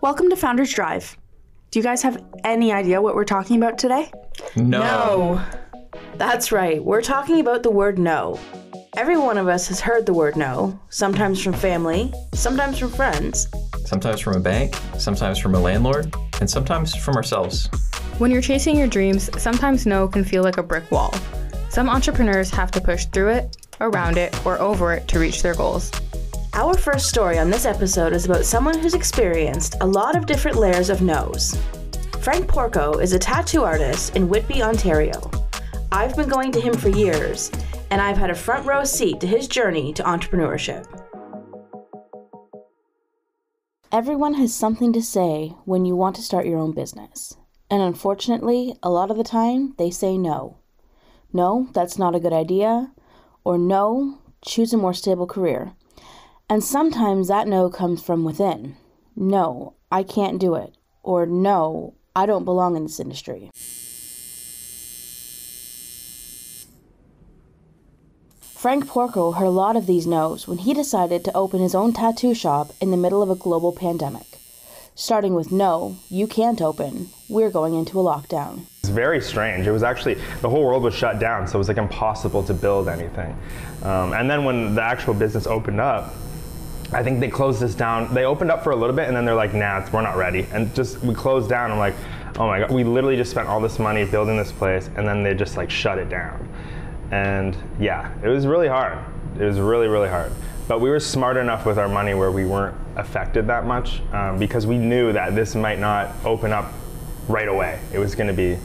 Welcome to Founders Drive. Do you guys have any idea what we're talking about today? No. That's right, we're talking about the word no. Every one of us has heard the word no, sometimes from family, sometimes from friends. Sometimes from a bank, sometimes from a landlord, and sometimes from ourselves. When you're chasing your dreams, sometimes no can feel like a brick wall. Some entrepreneurs have to push through it, around it, or over it to reach their goals. Our first story on this episode is about someone who's experienced a lot of different layers of no's. Frank Porco is a tattoo artist in Whitby, Ontario. I've been going to him for years, and I've had a front row seat to his journey to entrepreneurship. Everyone has something to say when you want to start your own business. And unfortunately, a lot of the time, they say no. No, that's not a good idea. Or no, choose a more stable career. And sometimes that no comes from within. No, I can't do it. Or no, I don't belong in this industry. Frank Porco heard a lot of these no's when he decided to open his own tattoo shop in the middle of a global pandemic. Starting with no, you can't open, we're going into a lockdown. It's very strange. It was actually, the whole world was shut down, so it was like impossible to build anything. Um, and then when the actual business opened up, I think they closed this down. They opened up for a little bit and then they're like, nah, we're not ready. And just, we closed down. I'm like, oh my God, we literally just spent all this money building this place and then they just like shut it down. And yeah, it was really hard. It was really, really hard. But we were smart enough with our money where we weren't affected that much um, because we knew that this might not open up right away. It was going to be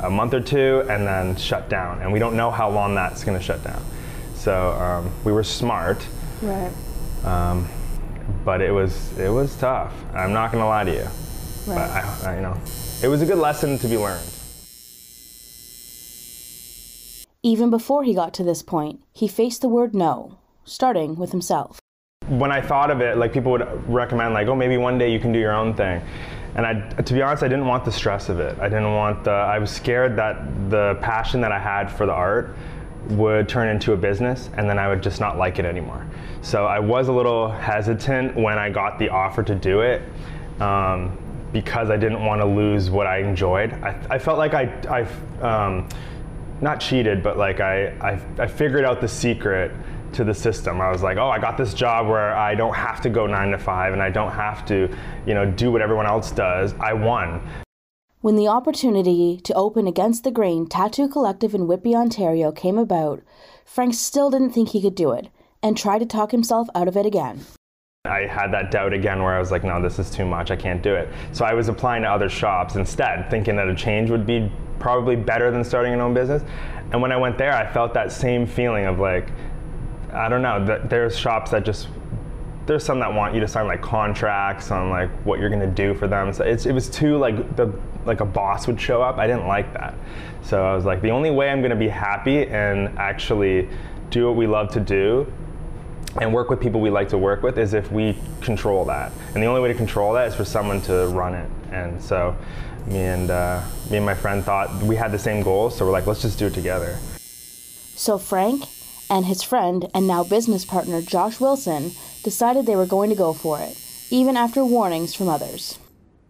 a month or two and then shut down. And we don't know how long that's going to shut down. So um, we were smart, Right. um, but it was it was tough. I'm not going to lie to you. But I, I, you know, it was a good lesson to be learned. Even before he got to this point, he faced the word no, starting with himself. when I thought of it, like people would recommend, like, oh, maybe one day you can do your own thing. And I, to be honest, I didn't want the stress of it. I didn't want the. I was scared that the passion that I had for the art would turn into a business, and then I would just not like it anymore. So I was a little hesitant when I got the offer to do it. Um, because I didn't want to lose what I enjoyed. I, I felt like I, I um, not cheated, but like I, I, I figured out the secret to the system. I was like, oh, I got this job where I don't have to go nine to five and I don't have to, you know, do what everyone else does. I won. When the opportunity to open Against the Grain Tattoo Collective in Whitby, Ontario came about, Frank still didn't think he could do it and tried to talk himself out of it again. I had that doubt again where I was like, no, this is too much. I can't do it. So I was applying to other shops instead, thinking that a change would be probably better than starting an own business. And when I went there, I felt that same feeling of like, I don't know, there's shops that just there's some that want you to sign like contracts on like what you're gonna do for them. So it was too like the like a boss would show up. I didn't like that. So I was like, the only way I'm gonna be happy and actually do what we love to do and work with people we like to work with is if we control that. And the only way to control that is for someone to run it. And so me and uh, me and my friend thought we had the same goals, so we're like, let's just do it together. So Frank and his friend and now business partner Josh Wilson decided they were going to go for it, even after warnings from others.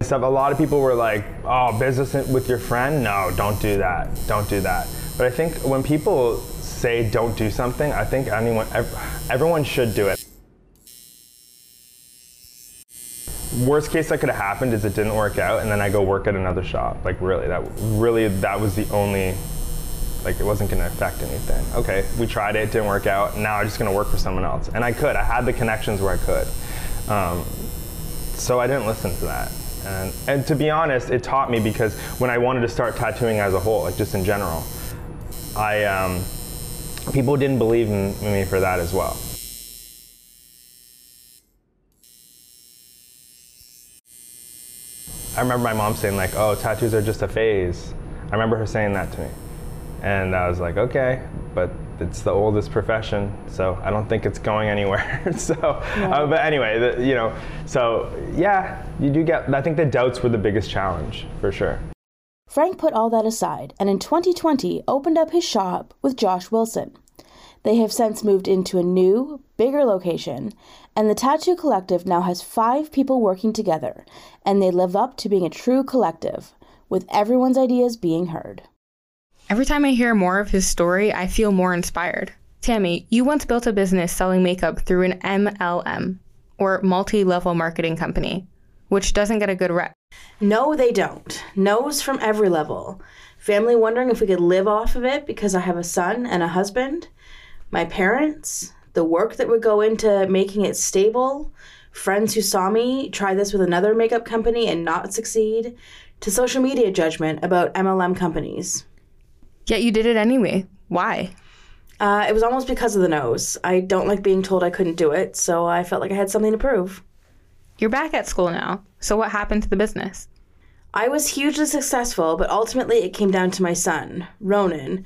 A lot of people were like, "Oh, business with your friend? No, don't do that. Don't do that." But I think when people say don't do something, I think anyone, everyone should do it. Worst case that could have happened is it didn't work out, and then I go work at another shop. Like really, that really that was the only. Like it wasn't going to affect anything. Okay, we tried it, it didn't work out. Now I'm just going to work for someone else, and I could. I had the connections where I could. Um, so I didn't listen to that. And, and to be honest, it taught me because when I wanted to start tattooing as a whole, like just in general, I um, people didn't believe in me for that as well. I remember my mom saying like, "Oh, tattoos are just a phase." I remember her saying that to me, and I was like, "Okay," but it's the oldest profession, so I don't think it's going anywhere. so, uh, but anyway, the, you know, so yeah, you do get. I think the doubts were the biggest challenge for sure. Frank put all that aside and in 2020 opened up his shop with Josh Wilson. They have since moved into a new, bigger location, and the Tattoo Collective now has five people working together, and they live up to being a true collective, with everyone's ideas being heard. Every time I hear more of his story, I feel more inspired. Tammy, you once built a business selling makeup through an MLM, or multi level marketing company, which doesn't get a good rep. No, they don't. No's from every level. Family wondering if we could live off of it because I have a son and a husband. My parents, the work that would go into making it stable. Friends who saw me try this with another makeup company and not succeed. To social media judgment about MLM companies. Yet you did it anyway. Why? Uh, it was almost because of the no's. I don't like being told I couldn't do it, so I felt like I had something to prove. You're back at school now, so what happened to the business? I was hugely successful, but ultimately it came down to my son, Ronan,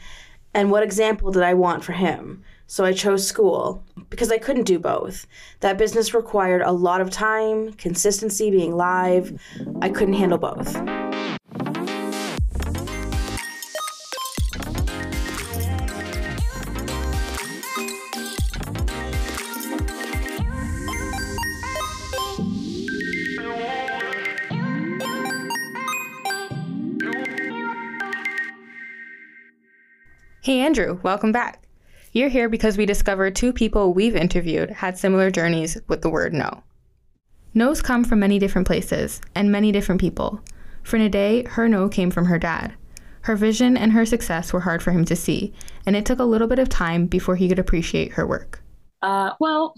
and what example did I want for him? So I chose school because I couldn't do both. That business required a lot of time, consistency, being live. I couldn't handle both. Hey, Andrew, welcome back. You're here because we discovered two people we've interviewed had similar journeys with the word no. No's come from many different places and many different people. For Naa-Adei, her no came from her dad. Her vision and her success were hard for him to see, and it took a little bit of time before he could appreciate her work. Uh, well,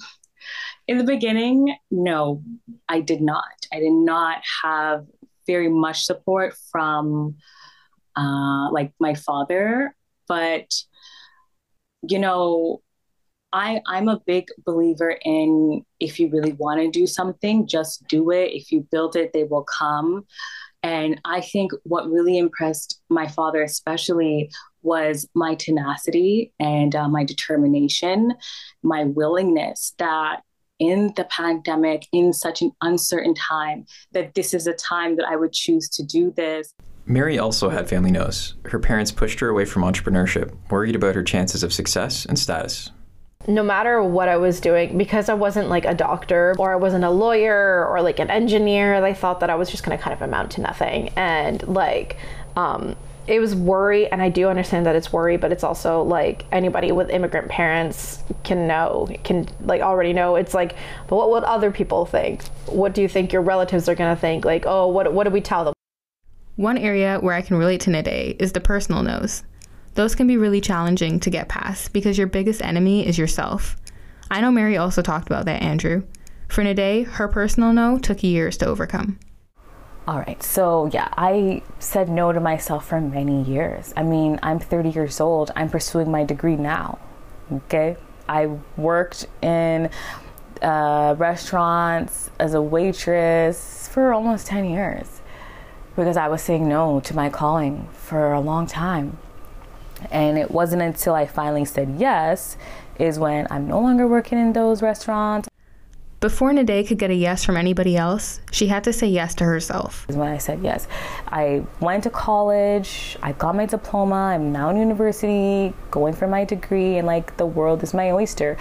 in the beginning, no, I did not. I did not have very much support from uh, like my father, but you know, I I'm a big believer in if you really want to do something, just do it. If you build it, they will come. And I think what really impressed my father, especially, was my tenacity and uh, my determination, my willingness that in the pandemic, in such an uncertain time, that this is a time that I would choose to do this. Mary also had family no's. Her parents pushed her away from entrepreneurship, worried about her chances of success and status. no matter what I was doing, because I wasn't like a doctor or I wasn't a lawyer or like an engineer, they thought that I was just going to kind of amount to nothing. And like, um, it was worry, and I do understand that it's worry, but it's also like anybody with immigrant parents can know, can like already know. It's like, but what would other people think? What do you think your relatives are going to think? Like, oh, what what do we tell them? One area where I can relate to Naa-Adei is the personal no's. Those can be really challenging to get past because your biggest enemy is yourself. I know Mary also talked about that, Andrew. For Naa-Adei, her personal no took years to overcome. All right, so yeah, I said no to myself for many years. I mean, I'm 30 years old, I'm pursuing my degree now. Okay, I worked in uh, restaurants as a waitress for almost 10 years because I was saying no to my calling for a long time. And it wasn't until I finally said yes is when I'm no longer working in those restaurants. Before Naa-Adei could get a yes from anybody else, she had to say yes to herself. is when I said yes. I went to college, I got my diploma, I'm now in university, going for my degree, and like the world is my oyster.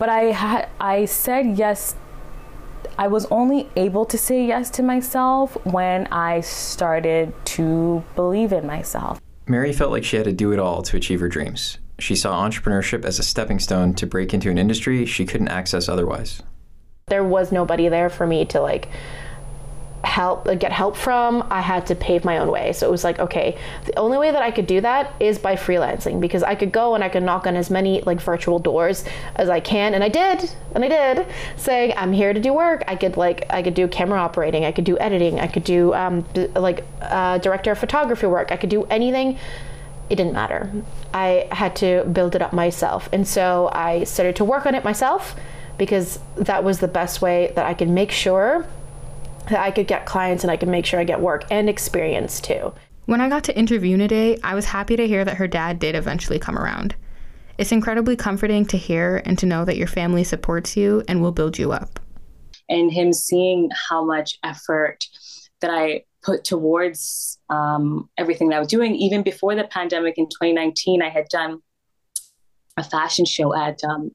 But I had I said yes I was only able to say yes to myself when I started to believe in myself. Mary felt like she had to do it all to achieve her dreams. She saw entrepreneurship as a stepping stone to break into an industry she couldn't access otherwise. There was nobody there for me to like help get help from i had to pave my own way. So it was like okay the only way that i could do that is by freelancing because i could go and i could knock on as many like virtual doors as i can. And i did and i did saying i'm here to do work. I could like i could do camera operating i could do editing i could do um, like uh, director of photography work i could do anything. It didn't matter. I had to build it up myself. And so i started to work on it myself because that was the best way that i could make sure I could get clients and I could make sure I get work and experience too. When I got to interview Naa-Adei, I was happy to hear that her dad did eventually come around. It's incredibly comforting to hear and to know that your family supports you and will build you up. and him seeing how much effort that I put towards um, everything that I was doing. Even before the pandemic in 2019, I had done a fashion show at um,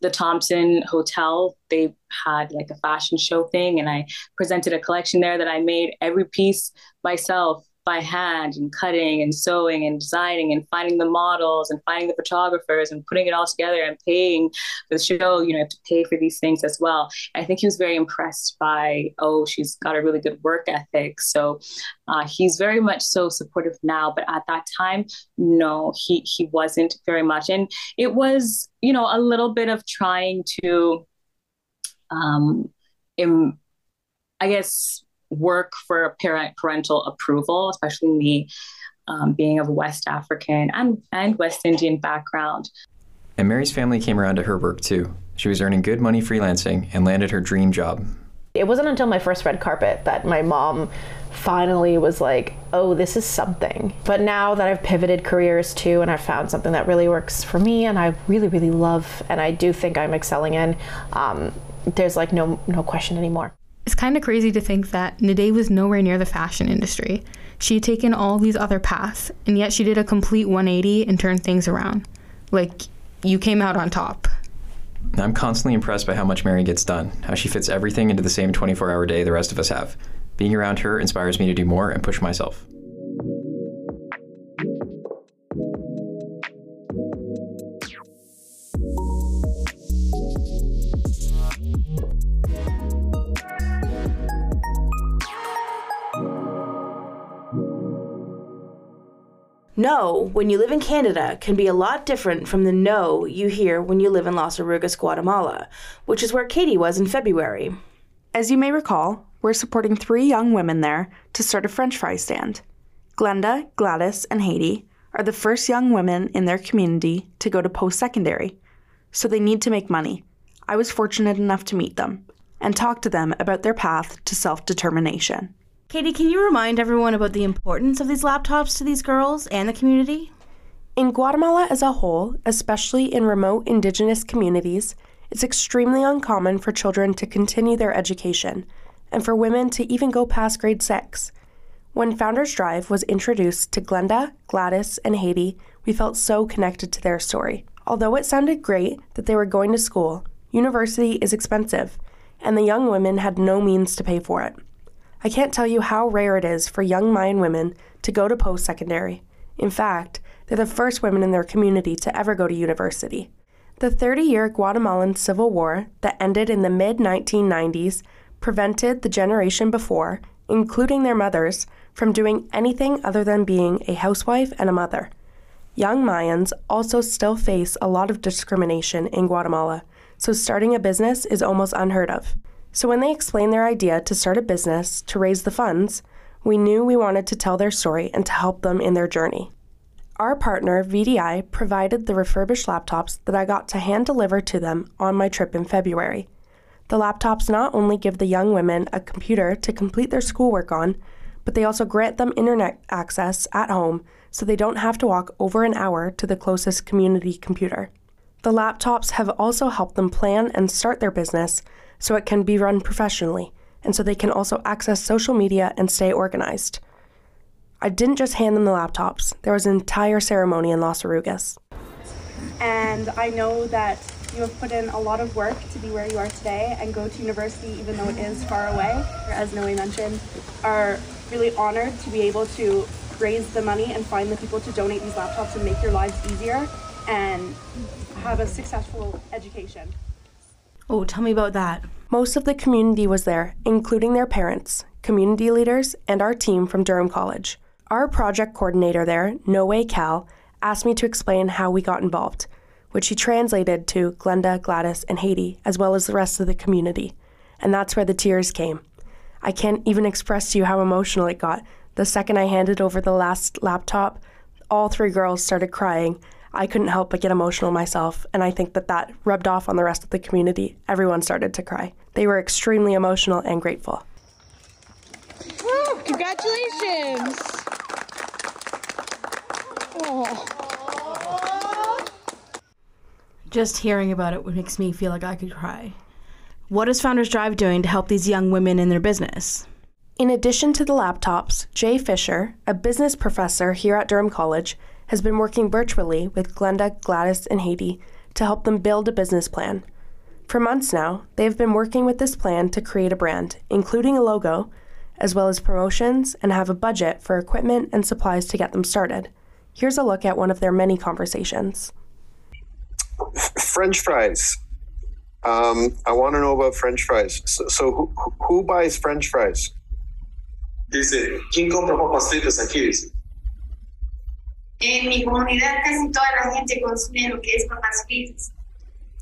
the Thompson Hotel. They had like a fashion show thing, and I presented a collection there that I made every piece myself by hand and cutting and sewing and designing and finding the models and finding the photographers and putting it all together and paying for the show. You know, you have to pay for these things as well. I think he was very impressed by, oh, she's got a really good work ethic. So uh, he's very much so supportive now. But at that time, no, he he wasn't very much. And it was, you know, a little bit of trying to um im- I guess work for parent parental approval, especially me um, being of West African and, and West Indian background. And Mary's family came around to her work too. She was earning good money freelancing and landed her dream job. It wasn't until my first red carpet that my mom finally was like, oh, this is something. But now that I've pivoted careers too and I've found something that really works for me and I really, really love and I do think I'm excelling in, um, there's like no no question anymore. It's kind of crazy to think that Naa-Adei was nowhere near the fashion industry. She had taken all these other paths, and yet she did a complete 180 and turned things around. Like, you came out on top. I'm constantly impressed by how much Mary gets done, how she fits everything into the same 24 hour day the rest of us have. Being around her inspires me to do more and push myself. No, when you live in Canada, can be a lot different from the no you hear when you live in Las Orugas, Guatemala, which is where Katie was in February. As you may recall, we're supporting three young women there to start a french fry stand. Glenda, Gladys, and Haiti are the first young women in their community to go to post secondary, so they need to make money. I was fortunate enough to meet them and talk to them about their path to self determination. Katie, can you remind everyone about the importance of these laptops to these girls and the community? In Guatemala as a whole, especially in remote indigenous communities, it's extremely uncommon for children to continue their education and for women to even go past grade 6. When Founders Drive was introduced to Glenda, Gladys, and Haiti, we felt so connected to their story. Although it sounded great that they were going to school, university is expensive, and the young women had no means to pay for it. I can't tell you how rare it is for young Mayan women to go to post secondary. In fact, they're the first women in their community to ever go to university. The 30 year Guatemalan Civil War that ended in the mid 1990s prevented the generation before, including their mothers, from doing anything other than being a housewife and a mother. Young Mayans also still face a lot of discrimination in Guatemala, so starting a business is almost unheard of. So when they explained their idea to start a business to raise the funds, we knew we wanted to tell their story and to help them in their journey. Our partner, VDI, provided the refurbished laptops that I got to hand deliver to them on my trip in February. The laptops not only give the young women a computer to complete their schoolwork on, but they also grant them internet access at home so they don't have to walk over an hour to the closest community computer. The laptops have also helped them plan and start their business so it can be run professionally, and so they can also access social media and stay organized. I didn't just hand them the laptops, there was an entire ceremony in Las Orugas. and I know that you have put in a lot of work to be where you are today and go to university even though it is far away. As Noe mentioned, are really honored to be able to raise the money and find the people to donate these laptops and make your lives easier and have a successful education. Oh, tell me about that. Most of the community was there, including their parents, community leaders, and our team from Durham College. Our project coordinator there, Noe Cal, asked me to explain how we got involved, which he translated to Glenda, Gladys, and Haiti, as well as the rest of the community. And that's where the tears came. I can't even express to you how emotional it got. The second I handed over the last laptop, all three girls started crying. I couldn't help but get emotional myself, and I think that that rubbed off on the rest of the community. Everyone started to cry. They were extremely emotional and grateful. Congratulations! Just hearing about it makes me feel like I could cry. What is Founders Drive doing to help these young women in their business? In addition to the laptops, Jay Fisher, a business professor here at Durham College, has been working virtually with Glenda, Gladys, and Haiti to help them build a business plan. For months now, they have been working with this plan to create a brand, including a logo, as well as promotions, and have a budget for equipment and supplies to get them started. Here's a look at one of their many conversations. French fries. Um, I want to know about French fries. So, so who, who buys French fries? Dice, ¿quién compra papas fritas aquí? En mi comunidad casi toda la gente consume lo que es papas fritas.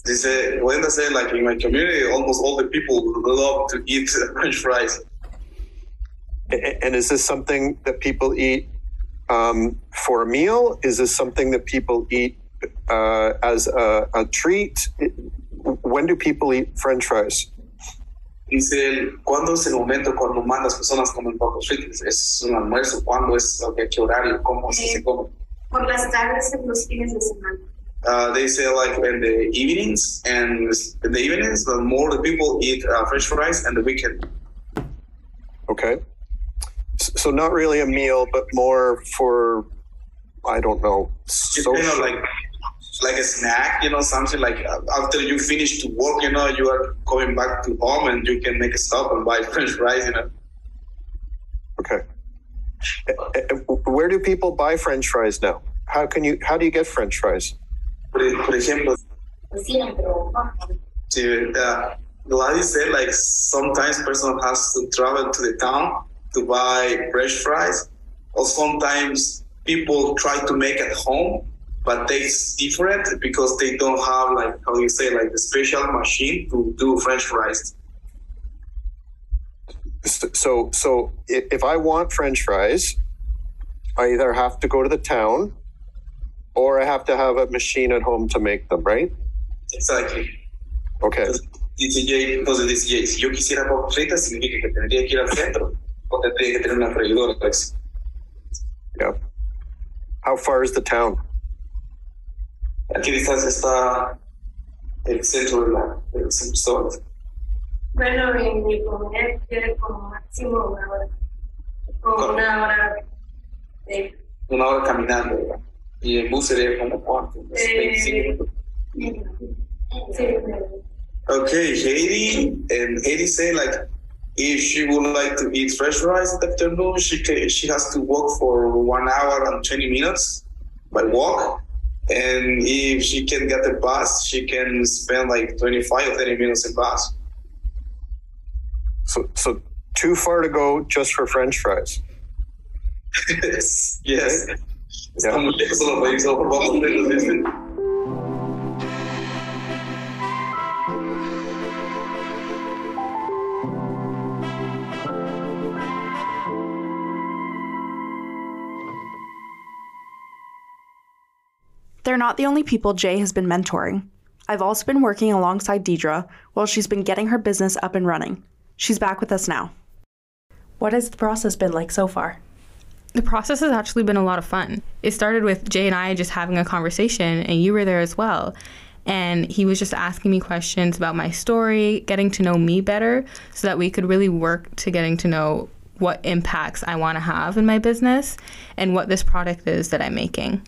Dice, Glenda said, like in my community, almost all the people love to eat French fries. And is this something that people eat um, for a meal? Is this something that people eat uh, as a, a treat? When do people eat French fries? Dice ¿cuándo es el momento cuando más las personas comen papas fritas? ¿Es un almuerzo? ¿Cuándo es a qué horario? ¿Cómo se, se come? Por las tardes en los fines de semana. Uh, they say like in the evenings, and in the evenings, the more the people eat uh, French fries, and the weekend. Okay. So not really a meal, but more for, I don't know, It's kind social. of like like a snack, you know, something like uh, after you finish to work, you know, you are going back to home, and you can make a stop and buy French fries, you know. Okay. Where do people buy French fries now? How can you? How do you get French fries? Por, ejemplo, uh, Gladys said like sometimes person has to travel to the town to buy fresh fries, or sometimes people try to make at home, but tastes different because they don't have like how you say like the special machine to do French fries. So, so if I want French fries, I either have to go to the town, or I have to have a machine at home to make them. Right? Exactly. Okay. Dice entonces dice si yo quisiera papas fritas significa que tendría que ir al centro o tendría que tener una freidora. Yeah. How far is the town? ¿A qué distancia está el centro de la del restaurante? Bueno, en mi comunidad queda como máximo una hora. Como una hora de Una hora caminando, ¿verdad? Y en bus sería como cuánto, Unos 25 eh, minutos. Sí, Okay, Haiti, and Haiti say like if she would like to eat fresh rice in the afternoon, she can, she has to walk for one hour and twenty minutes by walk. And if she can get the bus, she can spend like twenty five or thirty minutes in bus. So, so too far to go just for French fries. yes. yes. Está muy lejos de los países, por favor, fritos, dice. They're not the only people Jay has been mentoring. I've also been working alongside Deidre while she's been getting her business up and running. She's back with us now. What has the process been like so far? The process has actually been a lot of fun. It started with Jay and I just having a conversation, and you were there as well. And he was just asking me questions about my story, getting to know me better, so that we could really work to getting to know what impacts I want to have in my business and what this product is that I'm making.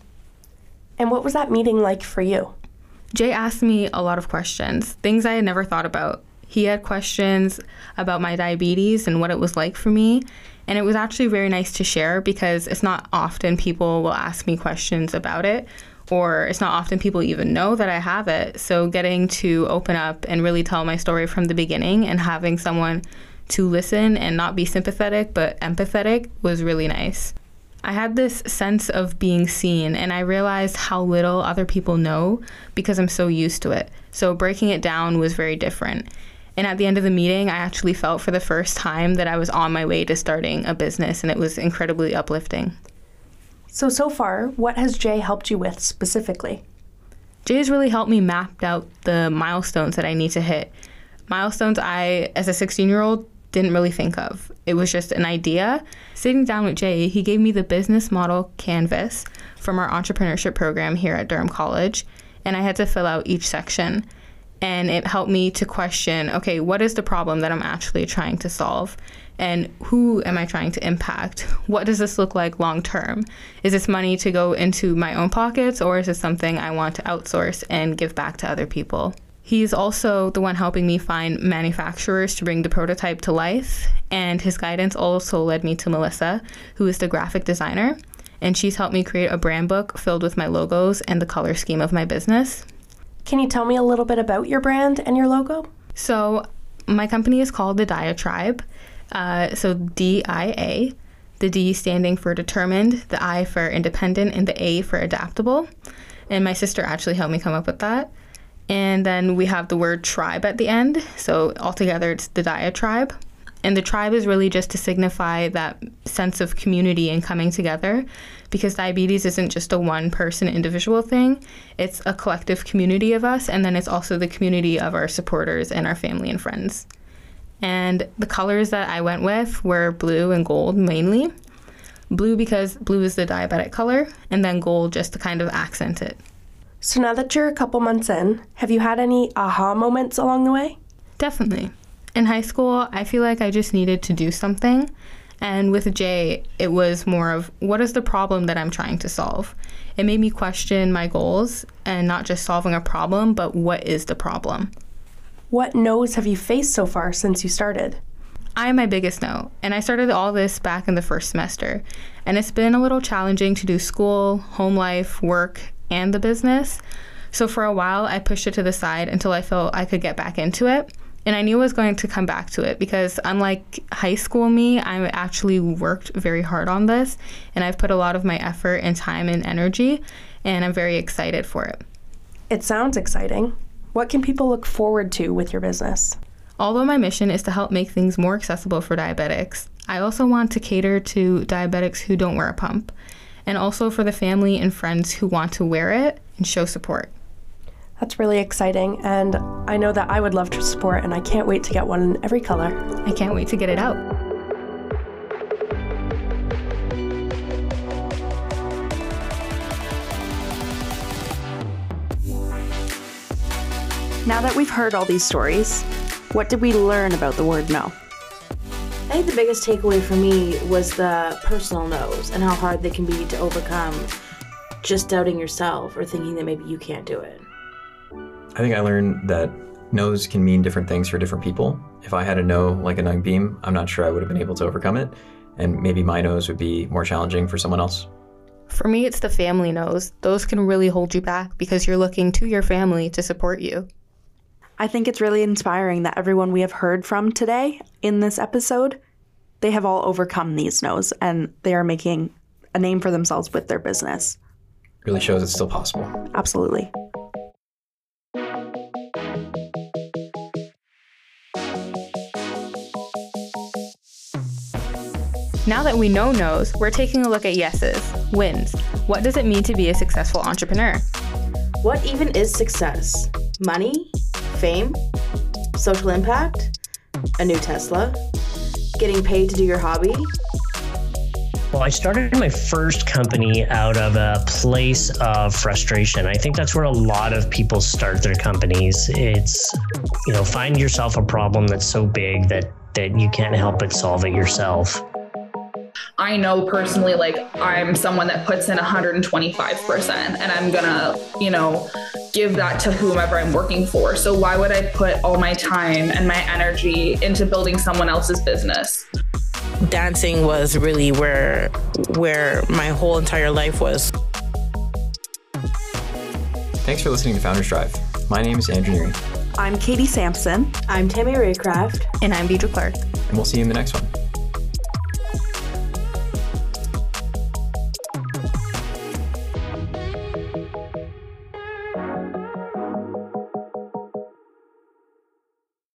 And what was that meeting like for you? Jay asked me a lot of questions, things I had never thought about. He had questions about my diabetes and what it was like for me. And it was actually very nice to share because it's not often people will ask me questions about it, or it's not often people even know that I have it. So getting to open up and really tell my story from the beginning and having someone to listen and not be sympathetic but empathetic was really nice. I had this sense of being seen, and I realized how little other people know because I'm so used to it. So breaking it down was very different. And at the end of the meeting, I actually felt for the first time that I was on my way to starting a business, and it was incredibly uplifting. So, so far, what has Jay helped you with specifically? Jay has really helped me map out the milestones that I need to hit. Milestones I, as a 16 year old, didn't really think of. It was just an idea. Sitting down with Jay, he gave me the business model canvas from our entrepreneurship program here at Durham College, and I had to fill out each section. And it helped me to question okay, what is the problem that I'm actually trying to solve? And who am I trying to impact? What does this look like long term? Is this money to go into my own pockets or is this something I want to outsource and give back to other people? He's also the one helping me find manufacturers to bring the prototype to life, and his guidance also led me to Melissa, who is the graphic designer, and she's helped me create a brand book filled with my logos and the color scheme of my business. Can you tell me a little bit about your brand and your logo? So, my company is called the Diatribe. Uh, so, D I A, the D standing for determined, the I for independent, and the A for adaptable. And my sister actually helped me come up with that. And then we have the word tribe at the end. So, altogether, it's the Diatribe. And the tribe is really just to signify that sense of community and coming together because diabetes isn't just a one person individual thing, it's a collective community of us, and then it's also the community of our supporters and our family and friends. And the colors that I went with were blue and gold mainly. Blue because blue is the diabetic color, and then gold just to kind of accent it. So now that you're a couple months in, have you had any aha moments along the way? Definitely. In high school, I feel like I just needed to do something. And with Jay, it was more of what is the problem that I'm trying to solve? It made me question my goals and not just solving a problem, but what is the problem? What no's have you faced so far since you started? I am my biggest no, and I started all this back in the first semester. And it's been a little challenging to do school, home life, work, and the business. So for a while, I pushed it to the side until I felt I could get back into it. And I knew I was going to come back to it because, unlike high school me, I actually worked very hard on this and I've put a lot of my effort and time and energy, and I'm very excited for it. It sounds exciting. What can people look forward to with your business? Although my mission is to help make things more accessible for diabetics, I also want to cater to diabetics who don't wear a pump, and also for the family and friends who want to wear it and show support. That's really exciting, and I know that I would love to support, and I can't wait to get one in every color. I can't wait to get it out. Now that we've heard all these stories, what did we learn about the word no? I think the biggest takeaway for me was the personal no's and how hard they can be to overcome just doubting yourself or thinking that maybe you can't do it. I think I learned that no's can mean different things for different people. If I had a no like a nung beam, I'm not sure I would have been able to overcome it. And maybe my no's would be more challenging for someone else. For me, it's the family no's. Those can really hold you back because you're looking to your family to support you. I think it's really inspiring that everyone we have heard from today in this episode, they have all overcome these no's and they are making a name for themselves with their business. Really shows it's still possible. Absolutely. Now that we know no's, we're taking a look at yeses, wins. What does it mean to be a successful entrepreneur? What even is success? Money? Fame? Social impact? A new Tesla? Getting paid to do your hobby? Well, I started my first company out of a place of frustration. I think that's where a lot of people start their companies. It's, you know, find yourself a problem that's so big that that you can't help but solve it yourself. I know personally, like, I'm someone that puts in 125%, and I'm gonna, you know, give that to whomever I'm working for. So, why would I put all my time and my energy into building someone else's business? dancing was really where where my whole entire life was. Thanks for listening to Founders Drive. My name is Andrew Neary, I'm Katie Sampson. I'm Tammy Raycraft. And I'm Deidre Clark. and we'll see you in the next one.